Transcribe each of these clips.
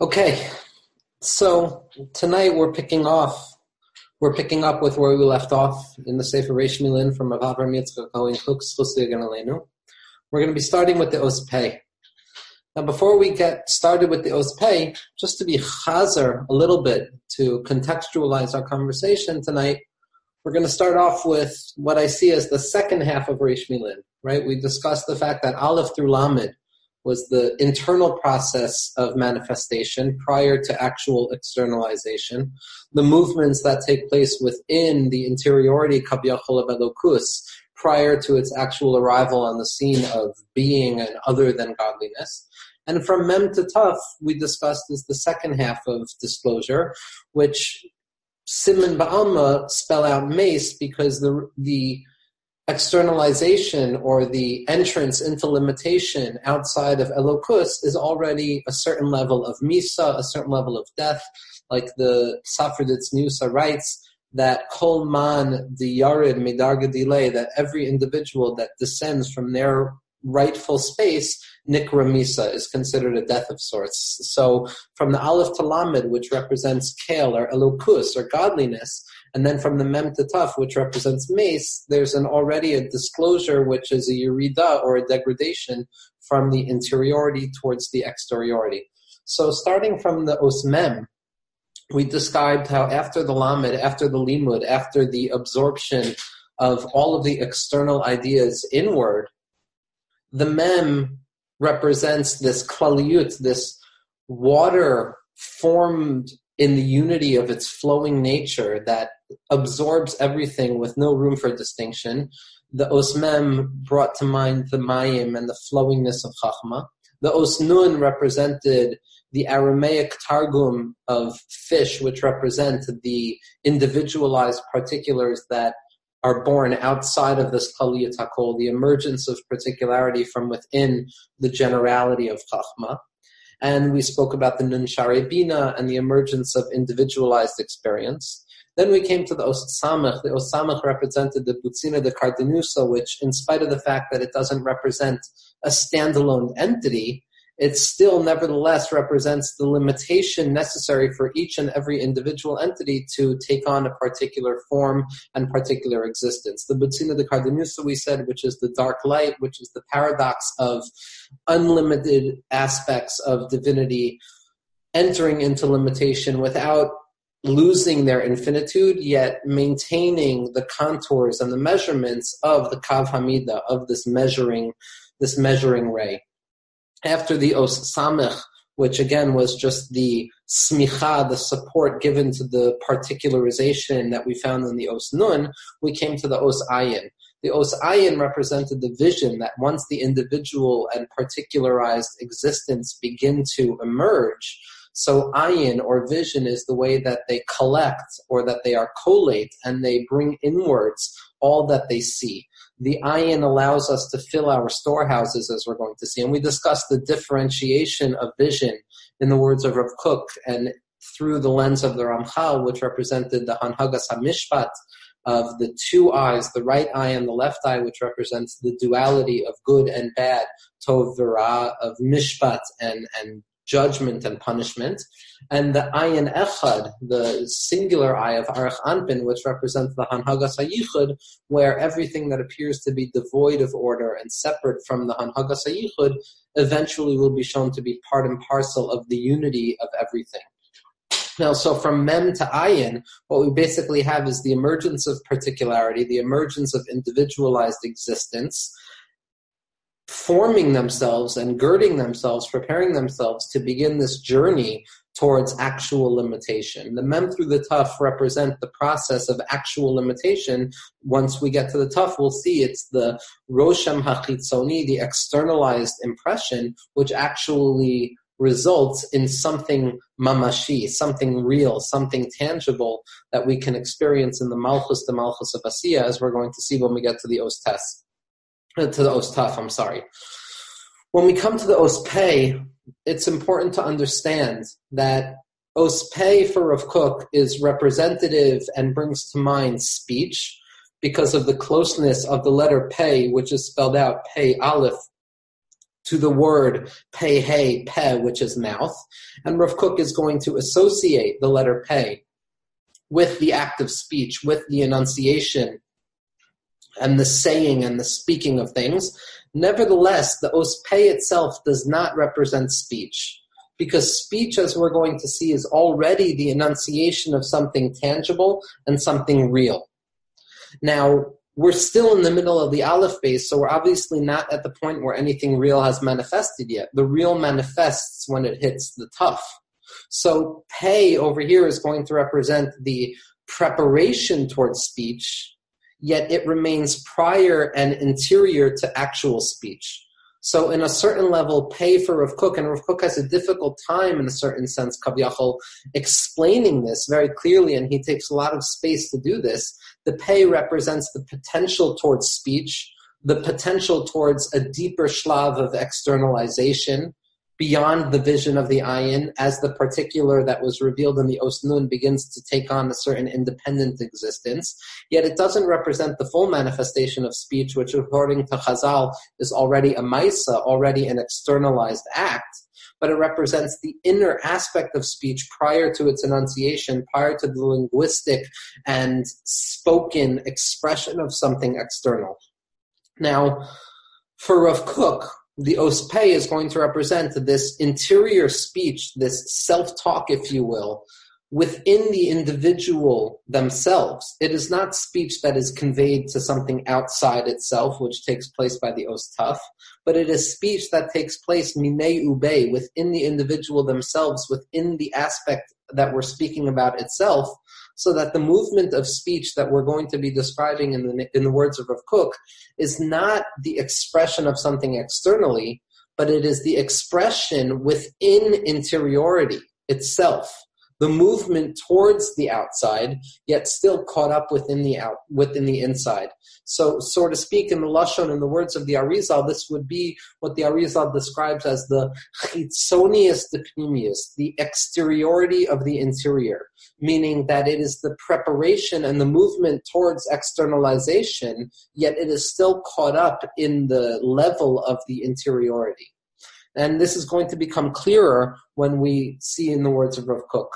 Okay, so tonight we're picking off, we're picking up with where we left off in the Sefer Reish Milin from Avavar Yitzchak Cohen Kook's We're going to be starting with the Ospei. Now, before we get started with the Ospei, just to be chazer a little bit to contextualize our conversation tonight, we're going to start off with what I see as the second half of Reish Milin. Right? We discussed the fact that Aleph through Lamed was the internal process of manifestation prior to actual externalization. The movements that take place within the interiority Kaviyachol of Elokus prior to its actual arrival on the scene of being and other than godliness. And from Mem to Tuf, we discussed is the second half of disclosure, which Simon Ba'alma spell out mace because the the externalization or the entrance into limitation outside of Elokus is already a certain level of Misa, a certain level of death, like the Sifra D'Tzniusa writes that Kol Man the Yarid Midarga delay, that every individual that descends from their rightful space, Nikra Misa, is considered a death of sorts. So from the Aleph to Lamed, which represents Kale or Elokus or godliness, and then from the Mem to Tuf, which represents mace, there's an already a disclosure, which is a Yerida or a degradation from the interiority towards the exteriority. So starting from the Osmem, we described how after the Lamed, after the Limud, after the absorption of all of the external ideas inward, the Mem represents this klaliyut, this water formed in the unity of its flowing nature that absorbs everything with no room for distinction. The Osmem brought to mind the Mayim and the flowingness of Chachma. The Osnun represented the Aramaic Targum of fish, which represent the individualized particulars that are born outside of this Kaliyat HaKol, the emergence of particularity from within the generality of Chachma and we spoke about the Nun Shari Bina and the emergence of individualized experience. Then we came to the Osamach. The Osamach represented the Butzina de Cardenusa, which, in spite of the fact that it doesn't represent a standalone entity, it still nevertheless represents the limitation necessary for each and every individual entity to take on a particular form and particular existence. The Butzina de Cardenusa, we said, which is the dark light, which is the paradox of unlimited aspects of divinity entering into limitation without losing their infinitude, yet maintaining the contours and the measurements of the Kav Hamida, of this measuring, this measuring ray after the Os Samech, which again was just the smicha, the support given to the particularization that we found in the Os Nun, we came to the Os Ayin. The Os Ayin represented the vision that once the individual and particularized existence begin to emerge, so ayin or vision is the way that they collect or that they are collate and they bring inwards all that they see the ayin allows us to fill our storehouses, as we're going to see. And we discussed the differentiation of vision in the words of Rav Kook and through the lens of the Ramchal, which represented the Hanhagas HaMishpat of the two eyes, the right eye and the left eye, which represents the duality of good and bad, Tov V'Ra, of Mishpat and, and judgment and punishment, and the ayin echad, the singular eye of arich anpin, which represents the hanhagas hayichud, where everything that appears to be devoid of order and separate from the hanhagas hayichud eventually will be shown to be part and parcel of the unity of everything. Now, so from mem to ayin, what we basically have is the emergence of particularity, the emergence of individualized existence, forming themselves and girding themselves, preparing themselves to begin this journey towards actual limitation. The mem through the tuf represent the process of actual limitation. Once we get to the tuf, we'll see it's the rosham hachitzoni, the externalized impression, which actually results in something mamashi, something real, something tangible that we can experience in the malchus, the malchus of asiya, as we're going to see when we get to the os test. Uh, to the Ostaf, I'm sorry. When we come to the Ospei, it's important to understand that Ospei for Rav is representative and brings to mind speech because of the closeness of the letter Pei, which is spelled out Pei Aleph, to the word pei hey pe, which is mouth, and Rav is going to associate the letter pei with the act of speech, with the enunciation and the saying and the speaking of things. Nevertheless, the os pei itself does not represent speech because speech, as we're going to see, is already the enunciation of something tangible and something real. Now, we're still in the middle of the Aleph base, so we're obviously not at the point where anything real has manifested yet. The real manifests when it hits the Tuf. So pei over here is going to represent the preparation towards speech, yet it remains prior and interior to actual speech. So in a certain level, pay for Rav Kook, and Rav Kook has a difficult time in a certain sense, Kavyachol, explaining this very clearly, and he takes a lot of space to do this. The pay represents the potential towards speech, the potential towards a deeper shlav of externalization, beyond the vision of the ayin as the particular that was revealed in the Osnun begins to take on a certain independent existence. Yet it doesn't represent the full manifestation of speech, which according to Chazal is already a maisa, already an externalized act. But it represents the inner aspect of speech prior to its enunciation, prior to the linguistic and spoken expression of something external. Now, for Rav Kook, the ospe is going to represent this interior speech, this self-talk, if you will, within the individual themselves. It is not speech that is conveyed to something outside itself, which takes place by the ostaf, but it is speech that takes place minei ube, within the individual themselves, within the aspect that we're speaking about itself, so that the movement of speech that we're going to be describing in the, in the words of Rav Kook is not the expression of something externally, but it is the expression within interiority itself the movement towards the outside, yet still caught up within the out within the inside. So, so to speak, in the lashon, in the words of the Arizal, this would be what the Arizal describes as the chitzonius depnimius, the exteriority of the interior, meaning that it is the preparation and the movement towards externalization, yet it is still caught up in the level of the interiority. And this is going to become clearer when we see in the words of Rav Kook.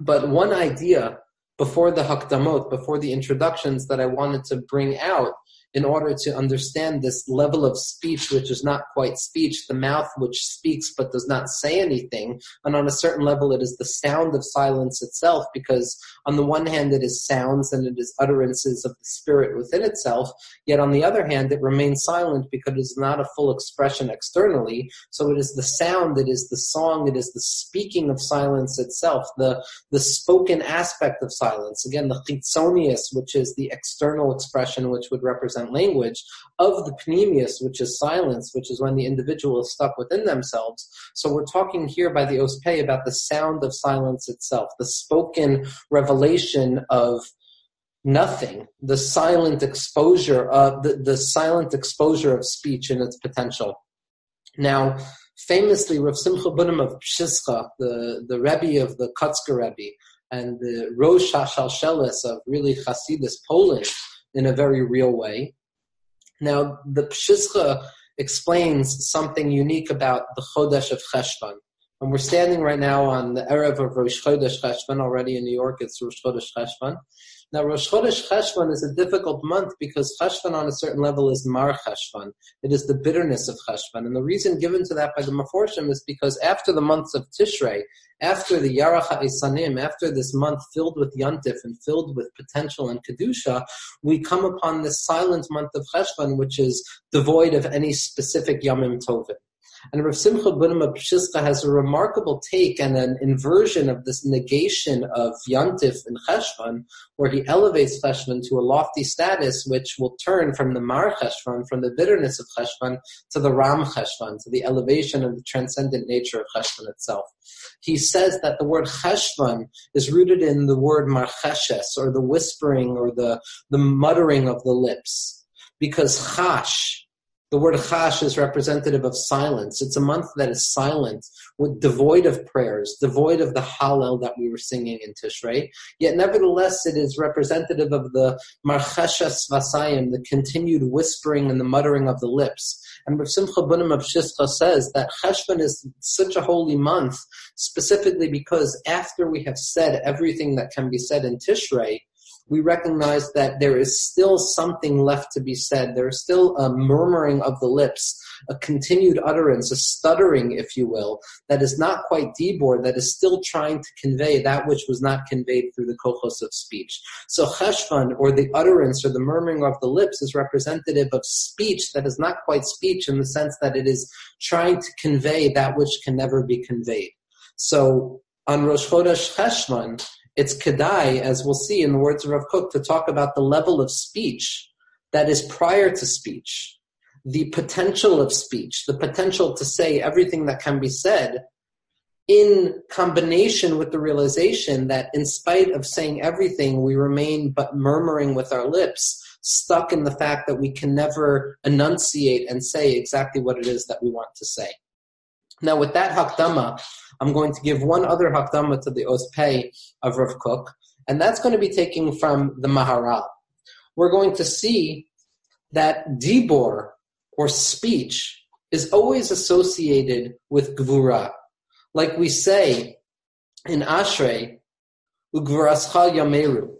But one idea before the hakdamot, before the introductions that I wanted to bring out in order to understand this level of speech, which is not quite speech, the mouth which speaks but does not say anything. And on a certain level, it is the sound of silence itself, because on the one hand, it is sounds and it is utterances of the spirit within itself. Yet on the other hand, it remains silent because it is not a full expression externally. So it is the sound, it is the song, it is the speaking of silence itself, the, the spoken aspect of silence. Again, the chitzonius, which is the external expression, which would represent language, of the pnimius, which is silence, which is when the individual is stuck within themselves. So we're talking here by the Ospe about the sound of silence itself, the spoken revelation of nothing, the silent exposure of the, the silent exposure of speech and its potential. Now, famously, Rav Simcha Bunim of Pshischa, the, the Rebbe of the Kotzker Rebbe, and the Rosh Hashalshelis of really Hasidus Poland, in a very real way. Now, the Pshischa explains something unique about the Chodesh of Cheshvan. And we're standing right now on the Erev of Rosh Chodesh Cheshvan, already in New York, it's Rosh Chodesh Cheshvan. Now, Rosh Chodesh Cheshvan is a difficult month because Cheshvan on a certain level is Mar Cheshvan. It is the bitterness of Cheshvan. And the reason given to that by the Meforshim is because after the months of Tishrei, after the Yarach HaEsanim, after this month filled with Yantif and filled with potential and Kedusha, we come upon this silent month of Cheshvan, which is devoid of any specific Yamim Tovim. And Rav Simcha Bunim Pshischa has a remarkable take and an inversion of this negation of Yantif and Cheshvan, where he elevates Cheshvan to a lofty status, which will turn from the Mar Cheshvan, from the bitterness of Cheshvan, to the Ram Cheshvan, to the elevation of the transcendent nature of Cheshvan itself. He says that the word Cheshvan is rooted in the word Marcheshes, or the whispering or the, the muttering of the lips. Because Chash, the word chash is representative of silence. It's a month that is silent, with devoid of prayers, devoid of the hallel that we were singing in Tishrei. Yet, nevertheless, it is representative of the marchesha svasayim, the continued whispering and the muttering of the lips. And Rav Simcha Bunim of Shischa says that Cheshvan is such a holy month, specifically because after we have said everything that can be said in Tishrei, we recognize that there is still something left to be said. There is still a murmuring of the lips, a continued utterance, a stuttering, if you will, that is not quite dibor, that is still trying to convey that which was not conveyed through the kochos of speech. So cheshvan, or the utterance or the murmuring of the lips, is representative of speech that is not quite speech in the sense that it is trying to convey that which can never be conveyed. So on Rosh Chodesh Cheshvan, it's Kedai, as we'll see in the words of Rav Kook, to talk about the level of speech that is prior to speech, the potential of speech, the potential to say everything that can be said in combination with the realization that in spite of saying everything, we remain but murmuring with our lips, stuck in the fact that we can never enunciate and say exactly what it is that we want to say. Now, with that hakdama, I'm going to give one other hakdama to the Ospei of Rav Kook, and that's going to be taken from the Maharal. We're going to see that dibor, or speech, is always associated with gvura. Like we say in Ashrei, ugvurascha yameru,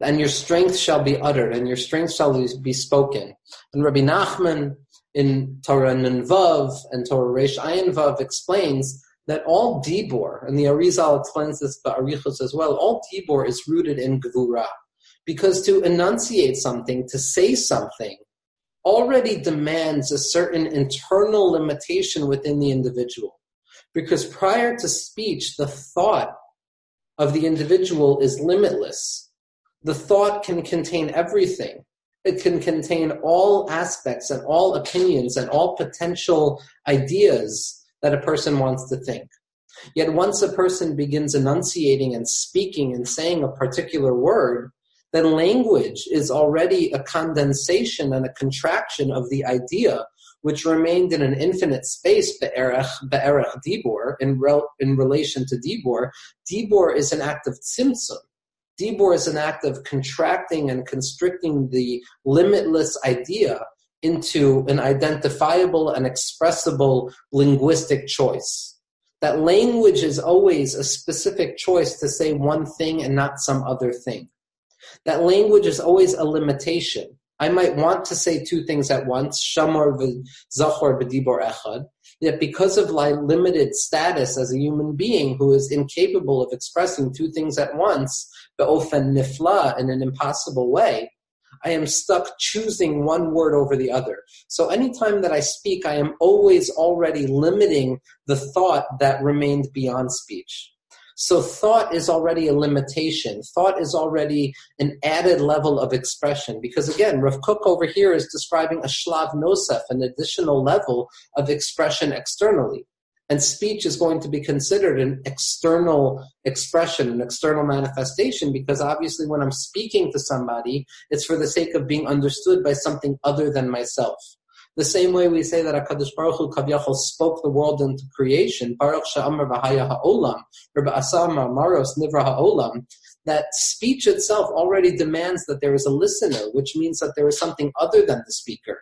and your strength shall be uttered, and your strength shall be spoken. And Rabbi Nachman in Torah Vav and Torah Reish Ayin Vav explains that all Dibor, and the Arizal explains this by Arichos as well, all Dibor is rooted in Gvura. Because to enunciate something, to say something, already demands a certain internal limitation within the individual. Because prior to speech, the thought of the individual is limitless. The thought can contain everything it can contain all aspects and all opinions and all potential ideas that a person wants to think. Yet once a person begins enunciating and speaking and saying a particular word, then language is already a condensation and a contraction of the idea which remained in an infinite space, be'erech, be'erech dibor, in, rel, in relation to dibor. Dibor is an act of tzimtzum. Dibor is an act of contracting and constricting the limitless idea into an identifiable and expressible linguistic choice. That language is always a specific choice to say one thing and not some other thing. That language is always a limitation. I might want to say two things at once, shamor v'zachor b'dibor echad, yet because of my limited status as a human being who is incapable of expressing two things at once, be'ofen nifla in an impossible way, I am stuck choosing one word over the other. So anytime that I speak, I am always already limiting the thought that remained beyond speech. So thought is already a limitation. Thought is already an added level of expression. Because again, Rav Kook over here is describing a shlav nosef, an additional level of expression externally. And speech is going to be considered an external expression, an external manifestation, because obviously when I'm speaking to somebody, it's for the sake of being understood by something other than myself. The same way we say that HaKadosh Baruch Hu Kavyachol spoke the world into creation, Baruch Sha'amar V'haya Ha'olam, or Ba'asama Maros Nivra Ha'olam, that speech itself already demands that there is a listener, which means that there is something other than the speaker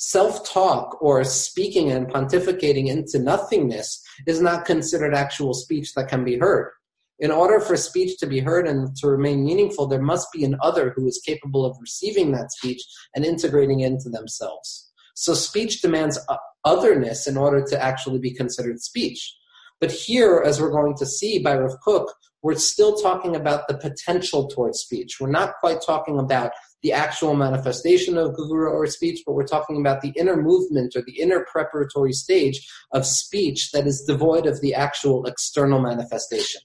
self talk or speaking and pontificating into nothingness is not considered actual speech that can be heard. In order for speech to be heard and to remain meaningful, there must be an other who is capable of receiving that speech and integrating it into themselves. So speech demands otherness in order to actually be considered speech. But here, as we're going to see by Rav Kook, we're still talking about the potential towards speech. We're not quite talking about the actual manifestation of gavura or speech, but we're talking about the inner movement or the inner preparatory stage of speech that is devoid of the actual external manifestation.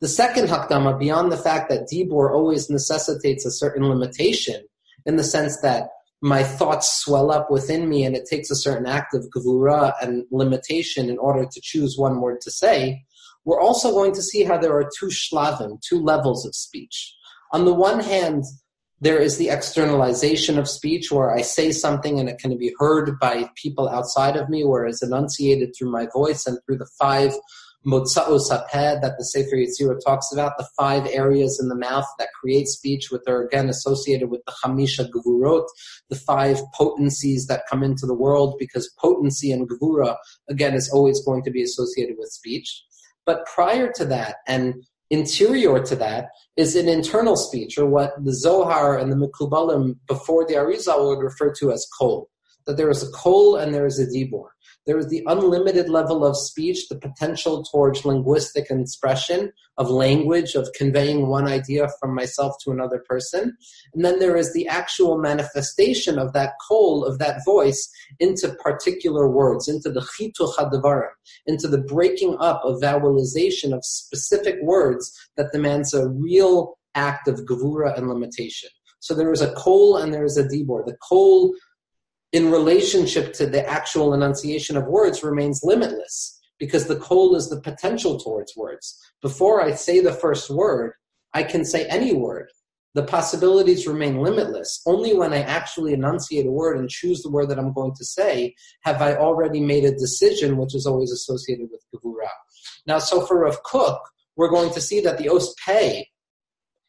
The second hakdama, beyond the fact that dibor always necessitates a certain limitation, in the sense that my thoughts swell up within me and it takes a certain act of gavura and limitation in order to choose one word to say, we're also going to see how there are two shlavim, two levels of speech. On the one hand, there is the externalization of speech where I say something and it can be heard by people outside of me, where it's enunciated through my voice and through the five Motza'os Hapeh that the Sefer Yetzirah talks about, the five areas in the mouth that create speech, which are again associated with the Chamisha Gevurot, the five potencies that come into the world, because potency and Gevura, again, is always going to be associated with speech. But prior to that, and interior to that, is an internal speech, or what the Zohar and the Mekubalim before the Arizal would refer to as kol. That there is a kol and there is a dibor. There is the unlimited level of speech, the potential towards linguistic expression of language, of conveying one idea from myself to another person. And then there is the actual manifestation of that kol, of that voice, into particular words, into the chituch hadavarim, into the breaking up of vowelization of specific words that demands a real act of gevura and limitation. So there is a kol and there is a dibor. The kol in relationship to the actual enunciation of words remains limitless because the kol is the potential towards words. Before I say the first word, I can say any word. The possibilities remain limitless. Only when I actually enunciate a word and choose the word that I'm going to say have I already made a decision, which is always associated with gevura. Now, so for Rav Kook, we're going to see that the os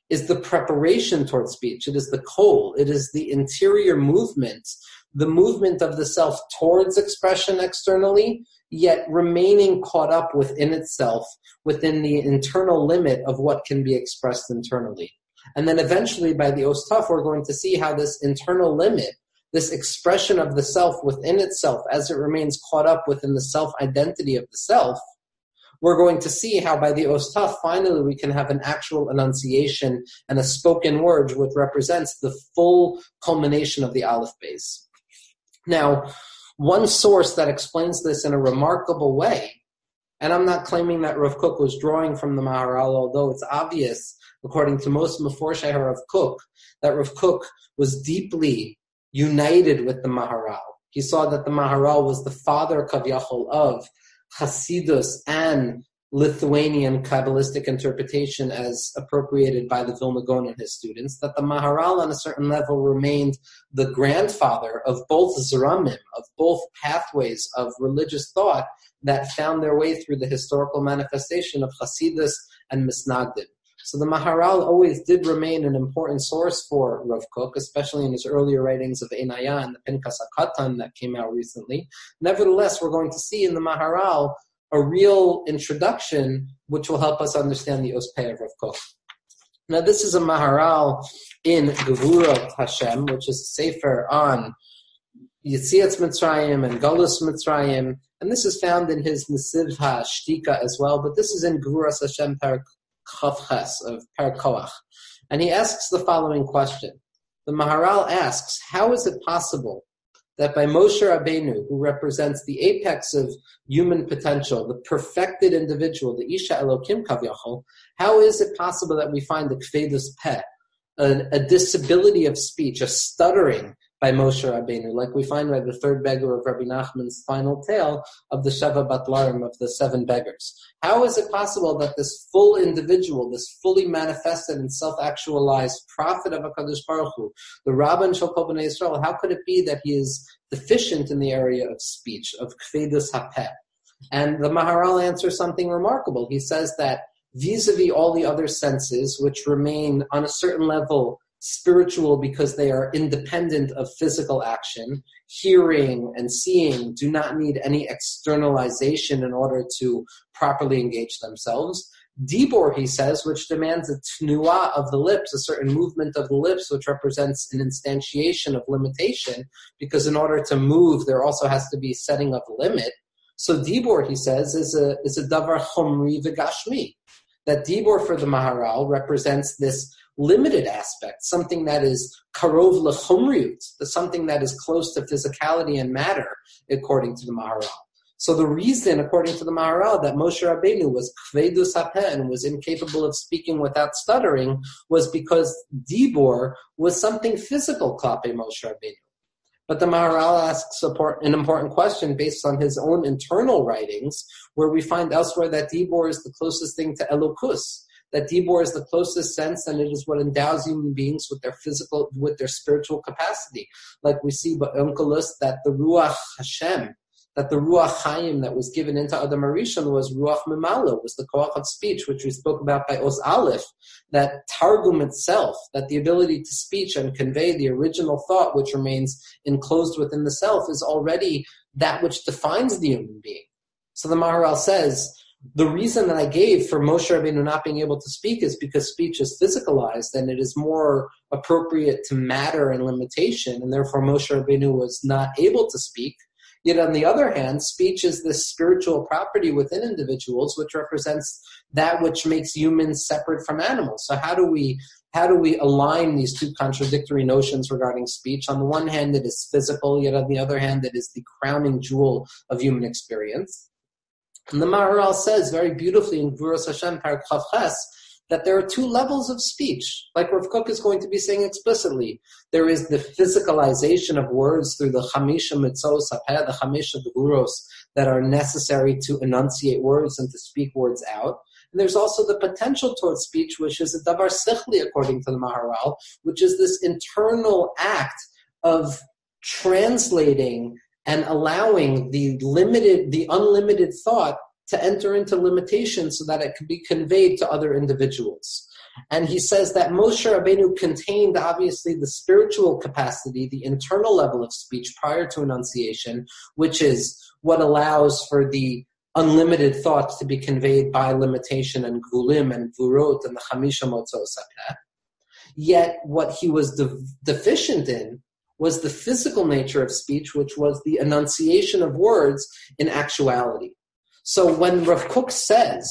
is the preparation towards speech. It is the kol. It is the interior movement the movement of the self towards expression externally, yet remaining caught up within itself, within the internal limit of what can be expressed internally. And then eventually by the Ostaf, we're going to see how this internal limit, this expression of the self within itself, as it remains caught up within the self identity of the self, we're going to see how by the Ostaf, finally we can have an actual enunciation and a spoken word which represents the full culmination of the Aleph base. Now, one source that explains this in a remarkable way, and I'm not claiming that Rav Kook was drawing from the Maharal, although it's obvious, according to most Meforshei Rav Kook, that Rav Kook was deeply united with the Maharal. He saw that the Maharal was the father, Kavyachol, of Hasidus and Lithuanian Kabbalistic interpretation as appropriated by the Vilna Gaon and his students, that the Maharal on a certain level remained the grandfather of both Zramim, of both pathways of religious thought that found their way through the historical manifestation of Hasidus and Misnagdim. So the Maharal always did remain an important source for Rav Kook, especially in his earlier writings of Ein Aya and the Pinkas HaKatan that came out recently. Nevertheless, we're going to see in the Maharal a real introduction which will help us understand the Ospei of Rav. Now, this is a Maharal in Gevurot Hashem, which is a sefer on Yitzias Mitzrayim and Galus Mitzrayim, and this is found in his Nesiv HaShtika as well, but this is in Gevurot Hashem Parak of Parak And he asks the following question. The Maharal asks, how is it possible that by Moshe Rabbeinu, who represents the apex of human potential, the perfected individual, the Isha Elokim Kavyachol, how is it possible that we find the Kvedus Peh, a, a disability of speech, a stuttering by Moshe Rabbeinu, like we find by the third beggar of Rabbi Nachman's final tale of the Sheva Batlarim of the seven beggars. How is it possible that this full individual, this fully manifested and self-actualized prophet of HaKadosh Baruch Hu, the Rabban Shalkol B'nai Israel, how could it be that he is deficient in the area of speech, of Kvedus HaPeh? And the Maharal answers something remarkable. He says that vis-a-vis all the other senses, which remain on a certain level spiritual because they are independent of physical action. Hearing and seeing do not need any externalization in order to properly engage themselves. Dibor, he says, which demands a tnua of the lips, a certain movement of the lips, which represents an instantiation of limitation, because in order to move, there also has to be setting of limit. So Dibor, he says, is a is a davar chomri v'gashmi. That Dibor for the Maharal represents this limited aspect, something that is karov lechumriut, something that is close to physicality and matter, according to the Maharal. So the reason, according to the Maharal, that Moshe Rabbeinu was kvedus and was incapable of speaking without stuttering was because Dibor was something physical, klape Moshe Rabbeinu. But the Maharal asks an important question based on his own internal writings, where we find elsewhere that Dibor is the closest thing to Elokus, that Dibor is the closest sense and it is what endows human beings with their physical, with their spiritual capacity. Like we see by Onkelos that the Ruach Hashem, that the Ruach Chaim that was given into Adam Arishon was Ruach Mimala, was the Koach of speech, which we spoke about by Os Aleph, that Targum itself, that the ability to speech and convey the original thought which remains enclosed within the self is already that which defines the human being. So the Maharal says, the reason that I gave for Moshe Rabbeinu not being able to speak is because speech is physicalized and it is more appropriate to matter and limitation, and therefore Moshe Rabbeinu was not able to speak. Yet on the other hand, speech is this spiritual property within individuals, which represents that which makes humans separate from animals. So how do we how do we align these two contradictory notions regarding speech? On the one hand, it is physical, yet on the other hand, it is the crowning jewel of human experience. And the Maharal says very beautifully in Gvuras Hashem Parak Ches that there are two levels of speech, like Rav Kook is going to be saying explicitly. There is the physicalization of words through the Chamisha Motza'os Hapeh, the Chamisha Gvuros that are necessary to enunciate words and to speak words out. And there's also the potential towards speech, which is a davar sichli, according to the Maharal, which is this internal act of translating and allowing the limited, the unlimited thought to enter into limitation so that it can be conveyed to other individuals. And he says that Moshe Rabbeinu contained obviously the spiritual capacity, the internal level of speech prior to enunciation, which is what allows for the unlimited thoughts to be conveyed by limitation and gulim and gurot and the chamisha motzos Yet what he was de- deficient in was the physical nature of speech, which was the enunciation of words in actuality. So when Rav Kook says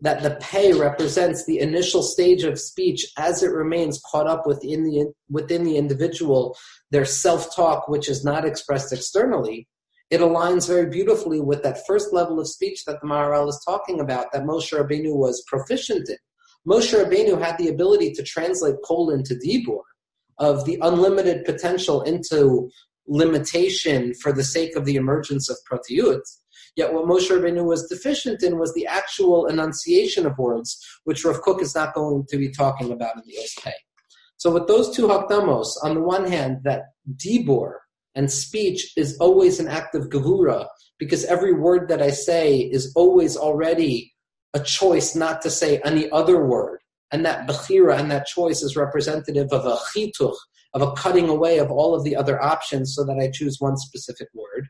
that the pay represents the initial stage of speech as it remains caught up within the within the individual, their self-talk, which is not expressed externally, it aligns very beautifully with that first level of speech that the Maharal is talking about, that Moshe Rabbeinu was proficient in. Moshe Rabbeinu had the ability to translate Kol into Dibur, of the unlimited potential into limitation for the sake of the emergence of Pratiyut. Yet what Moshe Rabbeinu was deficient in was the actual enunciation of words, which Rav Kook is not going to be talking about in the Ospei. So with those two hakdamos, on the one hand, that dibur and speech is always an act of gevura, because every word that I say is always already a choice not to say any other word. And that bechira and that choice is representative of a chituch, of a cutting away of all of the other options so that I choose one specific word.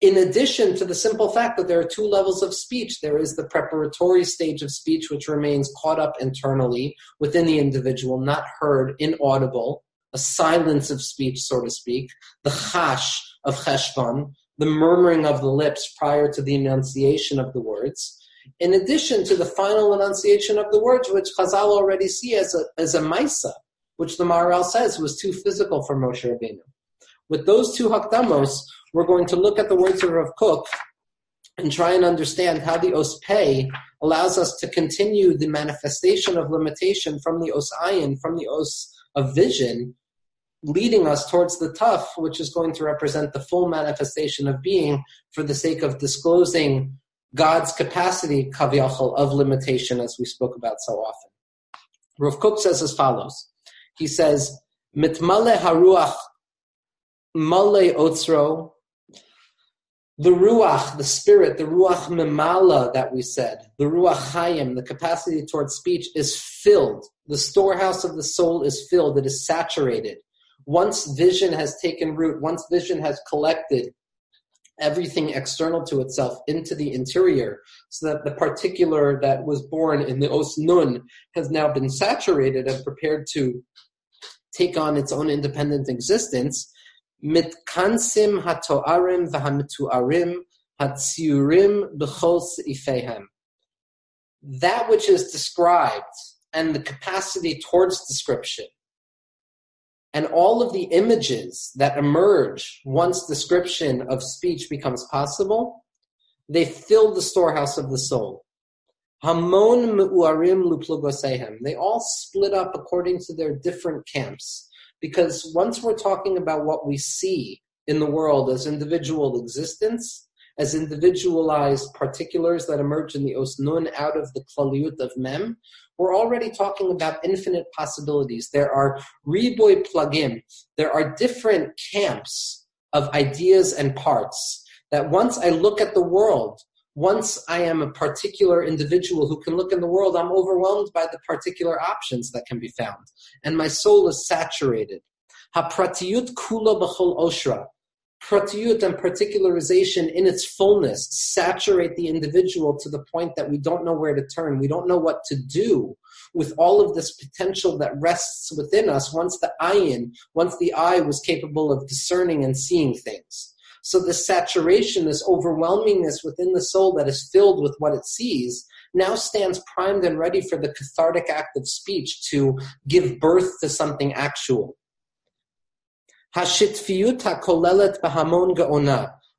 In addition to the simple fact that there are two levels of speech, there is the preparatory stage of speech, which remains caught up internally within the individual, not heard, inaudible, a silence of speech, so to speak, the chash of cheshvan, the murmuring of the lips prior to the enunciation of the words, in addition to the final enunciation of the words, which Chazal already see as a, as a maisa, which the Maharal says was too physical for Moshe Rabbeinu. With those two hakdamos, we're going to look at the words of Rav Kook and try and understand how the os pei allows us to continue the manifestation of limitation from the os ayin, from the os of vision, leading us towards the tough, which is going to represent the full manifestation of being for the sake of disclosing God's capacity, kaviyachal, of limitation, as we spoke about so often. Rav Kook says as follows. He says, Mitmale haruach male otzro the ruach, the spirit, the ruach memala that we said, the ruach hayim, the capacity towards speech is filled. The storehouse of the soul is filled. It is saturated. Once vision has taken root, once vision has collected everything external to itself into the interior, so that the particular that was born in the os nun has now been saturated and prepared to take on its own independent existence, mitkansim hatoarim v'hamituarim hatziurim b'chol seifehem. That which is described and the capacity towards description and all of the images that emerge once description of speech becomes possible, they fill the storehouse of the soul. Hamon me'uarim luplugosehem. They all split up according to their different camps. Because once we're talking about what we see in the world as individual existence, as individualized particulars that emerge in the osnun out of the klaliyut of mem, we're already talking about infinite possibilities. There are riboy plugin. There are different camps of ideas and parts That once I look at the world, once I am a particular individual who can look in the world, I'm overwhelmed by the particular options that can be found. And my soul is saturated. Hapratiyut kula b'chol oshra. Pratiyut and particularization in its fullness saturate the individual to the point that we don't know where to turn. We don't know what to do with all of this potential that rests within us once the ayin, once the eye was capable of discerning and seeing things. So the saturation, this overwhelmingness within the soul that is filled with what it sees, now stands primed and ready for the cathartic act of speech to give birth to something actual. Hashitfiyut hakolelet bahamon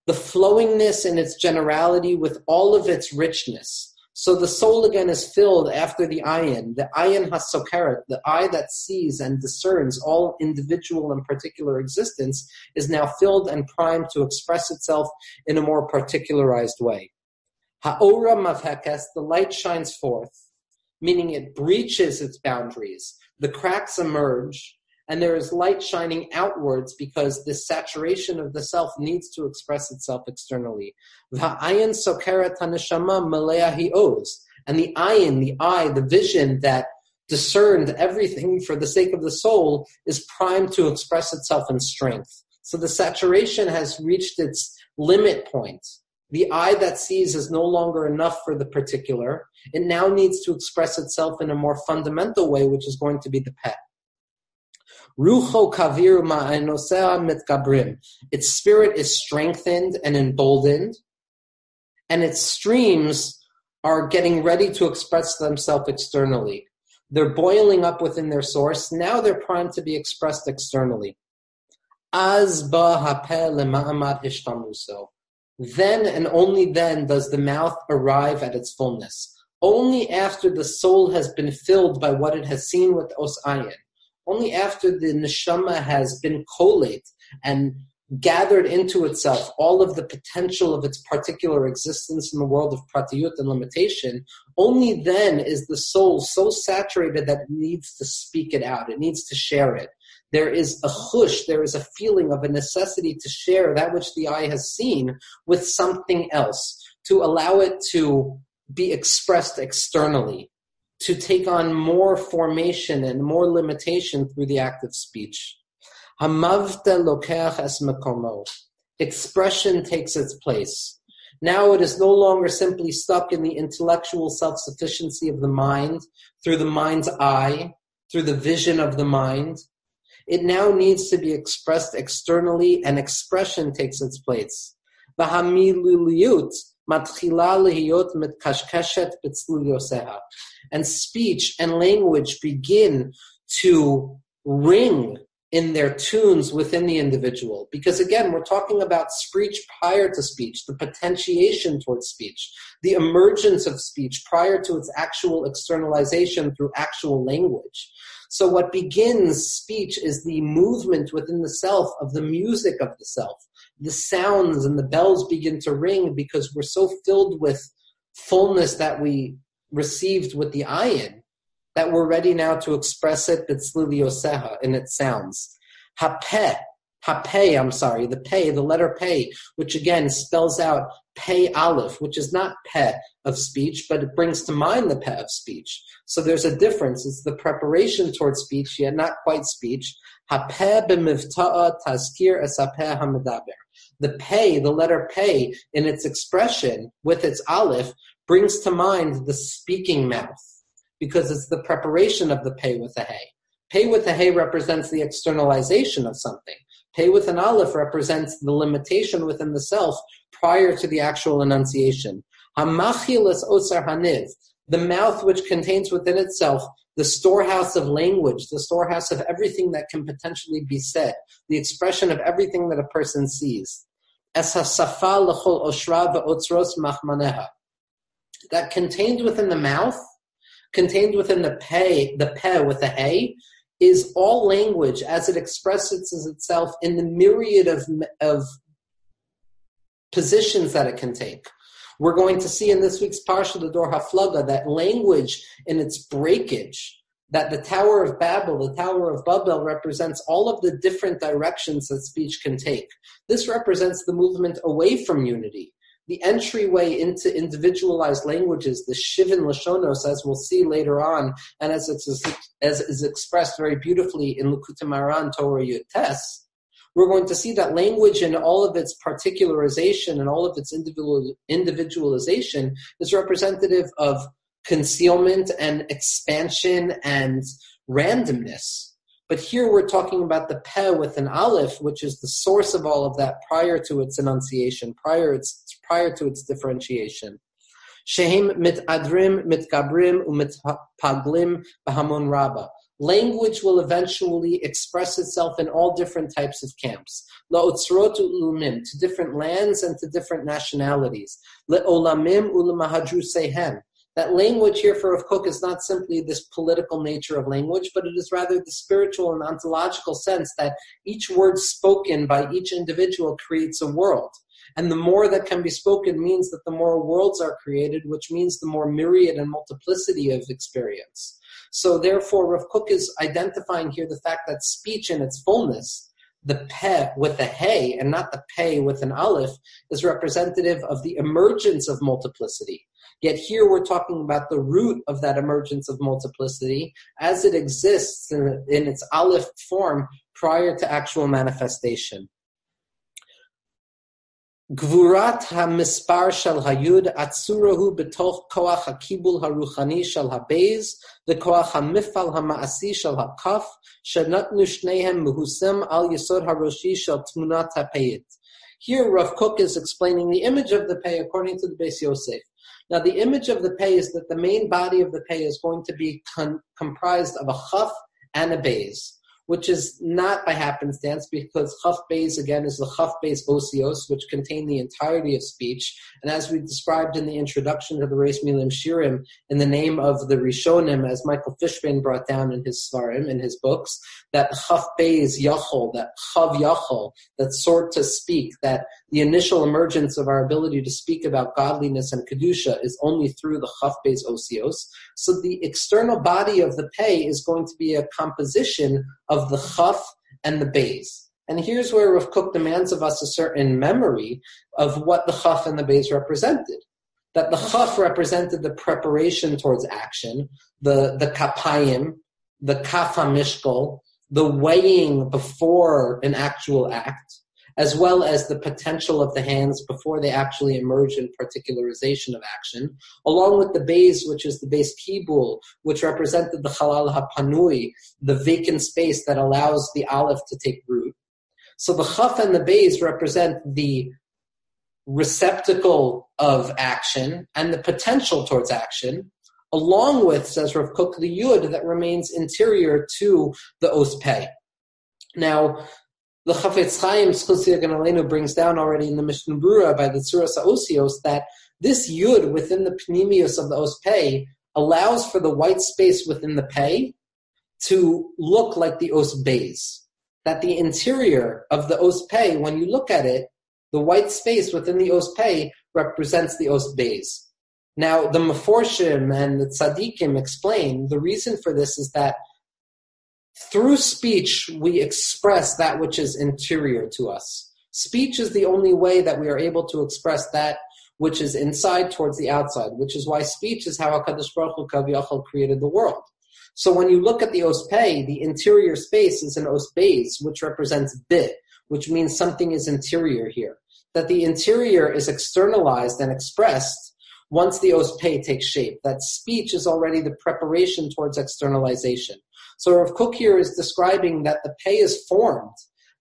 the flowingness in its generality with all of its richness. So the soul again is filled after the ayin, the ayin hasokeret, the eye that sees and discerns all individual and particular existence, is now filled and primed to express itself in a more particularized way. Ha'ora mavhekes, the light shines forth, meaning it breaches its boundaries. The cracks emerge, and there is light shining outwards because the saturation of the self needs to express itself externally. V'ha'ayin sokeret haneshama malea hi'oz. And the ayin, the eye, the vision that discerned everything for the sake of the soul is primed to express itself in strength. So the saturation has reached its limit point. The eye that sees is no longer enough for the particular. It now needs to express itself in a more fundamental way, which is going to be the peh. Rucho kavir ma'anosea mitgabrim. Its spirit is strengthened and emboldened, and its streams are getting ready to express themselves externally. They're boiling up within their source. Now they're primed to be expressed externally. Az. Then and only then does the mouth arrive at its fullness. Only after the soul has been filled by what it has seen with os ayin only after the neshama has been collate and gathered into itself all of the potential of its particular existence in the world of pratiyut and limitation, only then is the soul so saturated that it needs to speak it out. It needs to share it. There is a hush, there is a feeling of a necessity to share that which the eye has seen with something else, to allow it to be expressed externally to take on more formation and more limitation through the act of speech. Hamavta lokeach es mekomo. Expression takes its place. Now it is no longer simply stuck in the intellectual self-sufficiency of the mind, through the mind's eye, through the vision of the mind. It now needs to be expressed externally and expression takes its place. Vahamiluliyut matchila lehiyot mitkashkeshet yoseha and speech and language begin to ring in their tunes within the individual. Because again, we're talking about speech prior to speech, the potentiation towards speech, the emergence of speech prior to its actual externalization through actual language. So what begins speech is the movement within the self of the music of the self. The sounds and the bells begin to ring because we're so filled with fullness that we received with the ayin that we're ready now to express it yoseha in its sounds. Hapeh, hapeh, I'm sorry, the pay, the letter pay, which again spells out pay aleph, which is not peh of speech, but it brings to mind the peh of speech. So there's a difference. It's the preparation towards speech, yet not quite speech. Hapeh b'mivta'a tazkir esapeh hamadaber. The pay, the letter pay, in its expression with its aleph, brings to mind the speaking mouth because it's the preparation of the pay with a hay. Pay with a hay represents the externalization of something. Pay with an aleph represents the limitation within the self prior to the actual enunciation. Hamachilas osar haniv, the mouth which contains within itself the storehouse of language, the storehouse of everything that can potentially be said, the expression of everything that a person sees. Es hasafa l'chol oshra ve'otzros machmaneha that contained within the mouth, contained within the pay, the peh with the hay, is all language as it expresses itself in the myriad of, of positions that it can take. We're going to see in this week's Parsha, the Dor Haflaga, that language in its breakage that the Tower of Babel, the Tower of Babel, represents all of the different directions that speech can take. This represents the movement away from unity, the entryway into individualized languages, the Shivin Lashonos, as we'll see later on, and as, it's, as is expressed very beautifully in Likutei Moharan Torah Yutes, we're going to see that language in all of its particularization and all of its individual, individualization is representative of concealment and expansion and randomness. But here we're talking about the peh with an aleph, which is the source of all of that prior to its enunciation, prior, its, prior to its differentiation. Shehem mit adrim, mit gabrim, umit paglim, bahamon rabba. Language will eventually express itself in all different types of camps. La'otzrot ulumim, to different lands and to different nationalities. Le'olamim ulamahadru sehem that language here for Rav is not simply this political nature of language, but it is rather the spiritual and ontological sense that each word spoken by each individual creates a world. And the more that can be spoken means that the more worlds are created, which means the more myriad and multiplicity of experience. So therefore, Rav Kook is identifying here the fact that speech in its fullness, the pe with a hey and not the pay with an aleph, is representative of the emergence of multiplicity Yet here we're talking about the root of that emergence of multiplicity as it exists in, in its aleph form prior to actual manifestation. Gvurat ha'mispar shel hayud atzurahu betoch koach ha'kibul haruchani shel ha'beis v'koach ha'mifal ha'ma'asi shel ha'kaf shenatnu shnehem mehusem al yisod haroshi shel tmunat ha'peyit. Here, Rav Kook is explaining the image of the pay according to the Beis Yosef. Now, the image of the pay is that the main body of the pay is going to be con- comprised of a chaf and a beis which is not by happenstance because Chaf Beis again is the Chaf Beis Osios, which contain the entirety of speech. And as we described in the introduction to the Reish Milin Shirim, in the name of the Rishonim, as Michael Fishman brought down in his Svarim, in his books, that Chaf Beis Yachol, that Chav Yachol, that sort to speak, that the initial emergence of our ability to speak about godliness and Kedusha is only through the Chaf Beis Osios. So the external body of the pay is going to be a composition of the chaf and the bays. And here's where Rav demands of us a certain memory of what the chaf and the bays represented. That the chaf represented the preparation towards action, the, the kapayim, the kaf mishkol, the weighing before an actual act, as well as the potential of the hands before they actually emerge in particularization of action, along with the base, which is the base kibul, which represented the halal hapanui, the vacant space that allows the aleph to take root. So the chaf and the base represent the receptacle of action and the potential towards action, along with, says Rav Kook, the yud that remains interior to the ospei. Now, the Chafetz Chaim Alenu brings down already in the Mishnah Brura by the Tzuras Osios that this yud within the pnimius of the os pei allows for the white space within the pei to look like the os. That the interior of the os pei, when you look at it, the white space within the os pei represents the os. Now, the Meforshim and the Tzaddikim explain the reason for this is that through speech, we express that which is interior to us. Speech is the only way that we are able to express that which is inside towards the outside, which is why speech is how HaKadosh Baruch Hu created the world. So when you look at the ospei, the interior space is an osbeis, which represents bit, which means something is interior here. That the interior is externalized and expressed once the ospei takes shape. That speech is already the preparation towards externalization. So Rav Kook here is describing that the pay is formed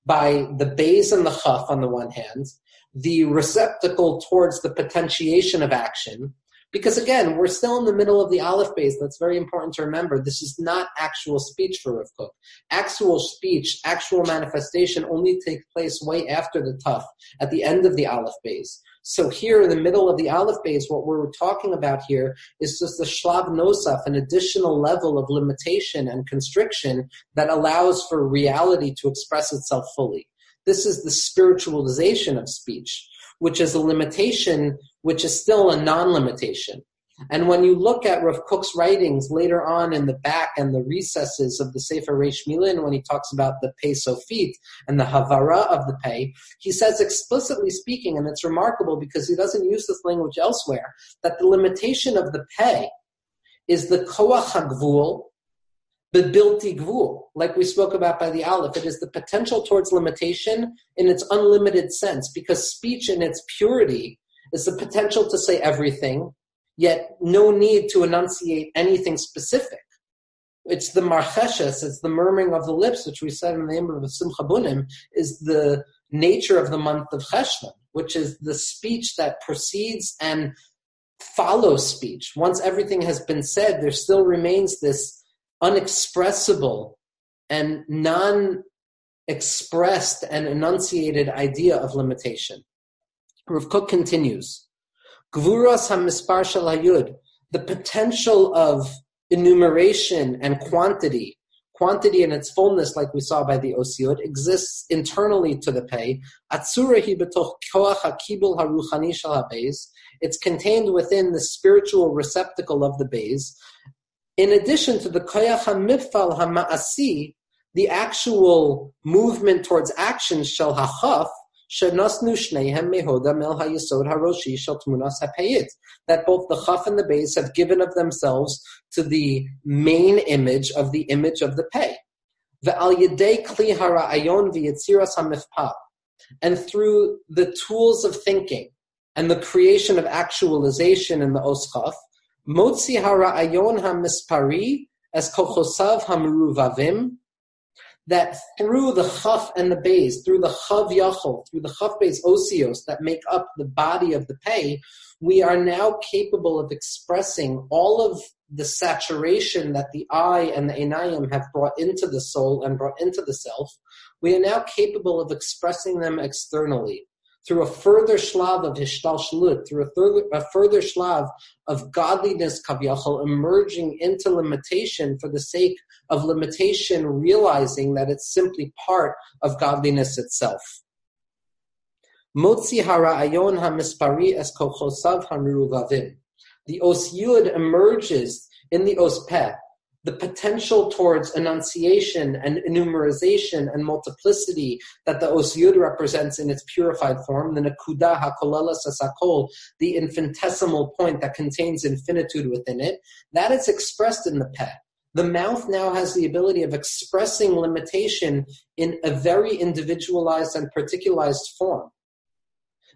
by the bays and the chaf on the one hand, the receptacle towards the potentiation of action, because again, we're still in the middle of the aleph base. That's very important to remember. This is not actual speech for Rav Kook. Actual speech, actual manifestation only takes place way after the tough, at the end of the aleph base. So here in the middle of the aleph base, what we're talking about here is just the shlav nosaf, an additional level of limitation and constriction that allows for reality to express itself fully. This is the spiritualization of speech which is a limitation which is still a non limitation. And when you look at Rav Kook's writings later on in the back and the recesses of the Sefer Reish Milin, when he talks about the pei sofit and the havara of the pei, he says explicitly speaking, and it's remarkable because he doesn't use this language elsewhere, that the limitation of the pei is the koach hagvul, the bilti gvul, like we spoke about by the aleph. It is the potential towards limitation in its unlimited sense, because speech in its purity is the potential to say everything yet no need to enunciate anything specific. It's the marcheshes, it's the murmuring of the lips, which we said in the name of the Simcha Bunim, is the nature of the month of Cheshvan, which is the speech that precedes and follows speech. Once everything has been said, there still remains this unexpressible and non expressed and enunciated idea of limitation. Rav Kook continues. Gvuras hamispar shel hayud, the potential of enumeration and quantity, quantity in its fullness, like we saw by the osiot, exists internally to the pei. Atzura hi betoch koach hakibul haruchani shel It's contained within the spiritual receptacle of the beis. In addition to the koach hamifal hamaasi, the actual movement towards action shel hachaf, that both the chaf and the beis have given of themselves to the main image of the image of the pei. And through the tools of thinking and the creation of actualization in the oschaf, motzi hara'ayon hamispari as kochosav hamruvavim that through the chaf and the bays, through the chav yachol, through the chaf bays osios that make up the body of the pei, we are now capable of expressing all of the saturation that the eye and the enayim have brought into the soul and brought into the self. We are now capable of expressing them externally through a further shlav of hishtalshlut, through a further, a further shlav of godliness kaviyachol emerging into limitation for the sake of limitation, realizing that it's simply part of godliness itself. Motzi hamispari es kochosav. The os yud emerges in the os peh the potential towards enunciation and enumerization and multiplicity that the Osyud represents in its purified form, the Nakuda HaKolala Sasakol, the infinitesimal point that contains infinitude within it, that is expressed in the peh. The mouth now has the ability of expressing limitation in a very individualized and particularized form.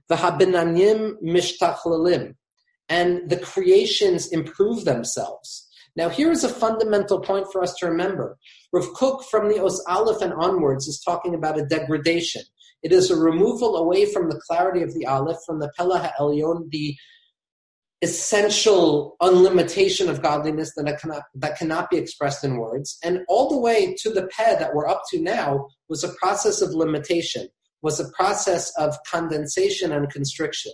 The Habinanyim Mishtachlalim, and the creations improve themselves now, here is a fundamental point for us to remember. Rav Kook, from the Os Aleph and onwards, is talking about a degradation. It is a removal away from the clarity of the Aleph, from the Pella HaElyon, the essential unlimitation of godliness that cannot, that cannot be expressed in words, and all the way to the Peh that we're up to now was a process of limitation, was a process of condensation and constriction.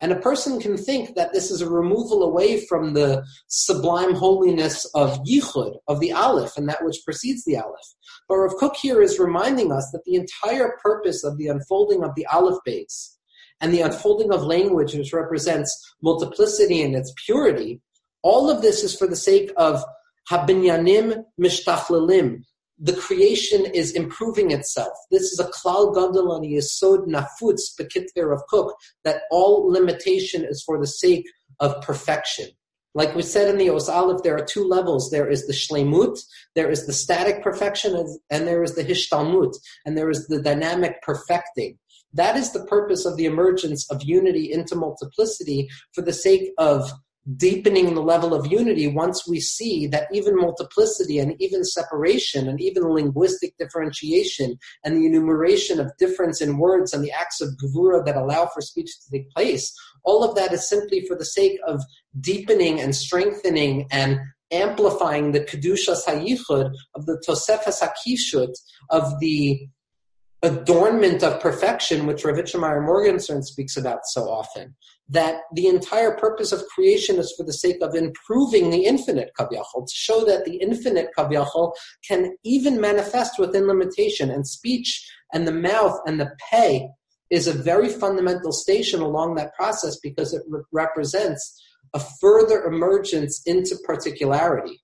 And a person can think that this is a removal away from the sublime holiness of Yichud, of the Aleph, and that which precedes the Aleph. But Rav Kook here is reminding us that the entire purpose of the unfolding of the Aleph base and the unfolding of language, which represents multiplicity and its purity, all of this is for the sake of habinyanim mishtachlilim, the creation is improving itself. This is a klal gadol on nafutz bekitver of Kook that all limitation is for the sake of perfection. Like we said in the Os Aleph, there are two levels. There is the shlemut, there is the static perfection, and there is the hishtalmut, and there is the dynamic perfecting. That is the purpose of the emergence of unity into multiplicity for the sake of deepening the level of unity once we see that even multiplicity and even separation and even linguistic differentiation and the enumeration of difference in words and the acts of gevura that allow for speech to take place, all of that is simply for the sake of deepening and strengthening and amplifying the kedusha hayichud of the tosefas hakishut of the adornment of perfection, which Ravitch Morgenstern speaks about so often that the entire purpose of creation is for the sake of improving the infinite kaviyachol, to show that the infinite kaviyachol can even manifest within limitation, and speech and the mouth and the pay is a very fundamental station along that process because it re- represents a further emergence into particularity,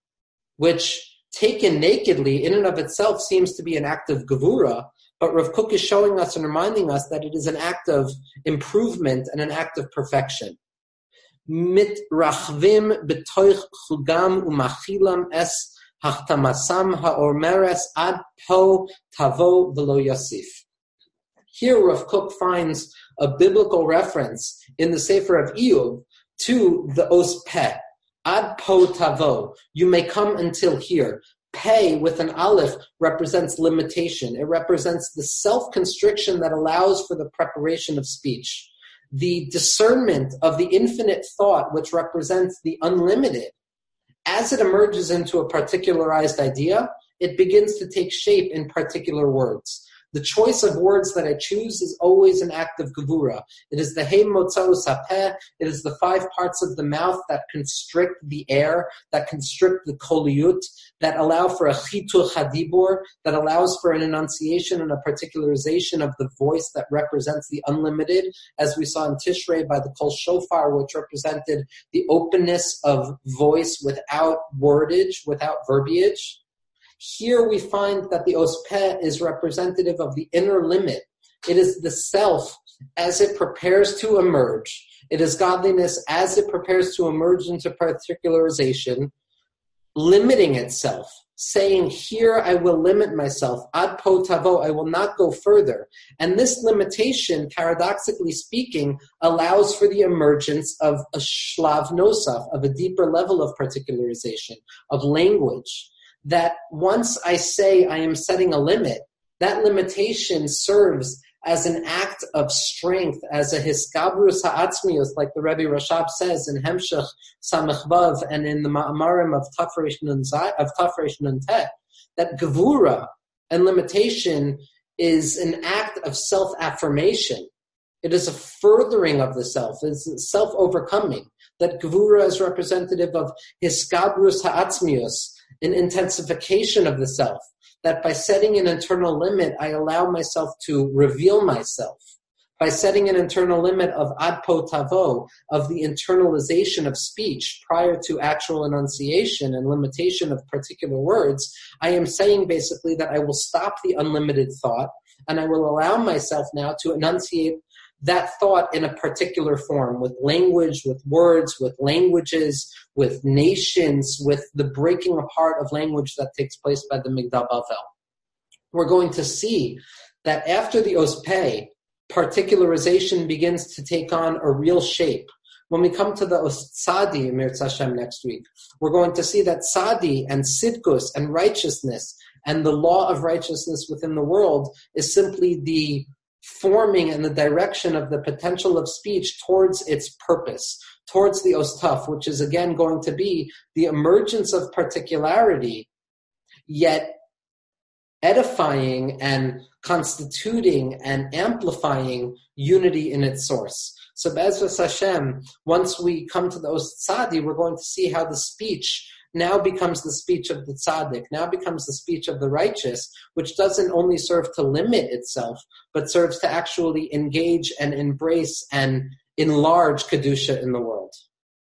which taken nakedly in and of itself seems to be an act of gevura, but Rav Kook is showing us and reminding us that it is an act of improvement and an act of perfection. Mit rachvim betoich chugam umachilam es hachtamasam haormeres ad po tavo velo yosif. Here Rav Kook finds a biblical reference in the Sefer of Iyov to the os peh, ad po tavo. You may come until here. Pay with an aleph represents limitation. It represents the self constriction that allows for the preparation of speech. The discernment of the infinite thought, which represents the unlimited, as it emerges into a particularized idea, it begins to take shape in particular words. The choice of words that I choose is always an act of gevura. It is the hey motza'os hapeh. It is the five parts of the mouth that constrict the air, that constrict the koliyut, that allow for a chitur chadibur, that allows for an enunciation and a particularization of the voice that represents the unlimited, as we saw in Tishrei by the kol shofar, which represented the openness of voice without wordage, without verbiage. Here we find that the ospeh is representative of the inner limit. It is the self as it prepares to emerge. It is godliness as it prepares to emerge into particularization, limiting itself, saying, Here I will limit myself, ad po tavo, I will not go further. And this limitation, paradoxically speaking, allows for the emergence of a shlav nosaf, of a deeper level of particularization, of language that once I say I am setting a limit, that limitation serves as an act of strength, as a hiskabrus ha'atzmius, like the Rebbe Rashab says in Hemshech Samechvav and in the Ma'amarim of Tafresh Tafresh Tet, that gevura and limitation is an act of self-affirmation. It is a furthering of the self. It's self-overcoming. That gevura is representative of hiskabrus ha'atzmius, an intensification of the self. That by setting an internal limit, I allow myself to reveal myself. By setting an internal limit of ad po tavo, of the internalization of speech prior to actual enunciation and limitation of particular words, I am saying basically that I will stop the unlimited thought and I will allow myself now to enunciate that thought in a particular form with language, with words, with languages, with nations, with the breaking apart of language that takes place by the Migdal Bavel. We're going to see that after the Ospei, particularization begins to take on a real shape. When we come to the Sadi Mirz Hashem next week, we're going to see that Sadi and Sidkus and righteousness and the law of righteousness within the world is simply the forming in the direction of the potential of speech towards its purpose, towards the ostaf, which is again going to be the emergence of particularity, yet edifying and constituting and amplifying unity in its source. So Bezras Hashem, once we come to the Ostsadi, we're going to see how the speech now becomes the speech of the tzaddik, now becomes the speech of the righteous, which doesn't only serve to limit itself, but serves to actually engage and embrace and enlarge Kedusha in the world.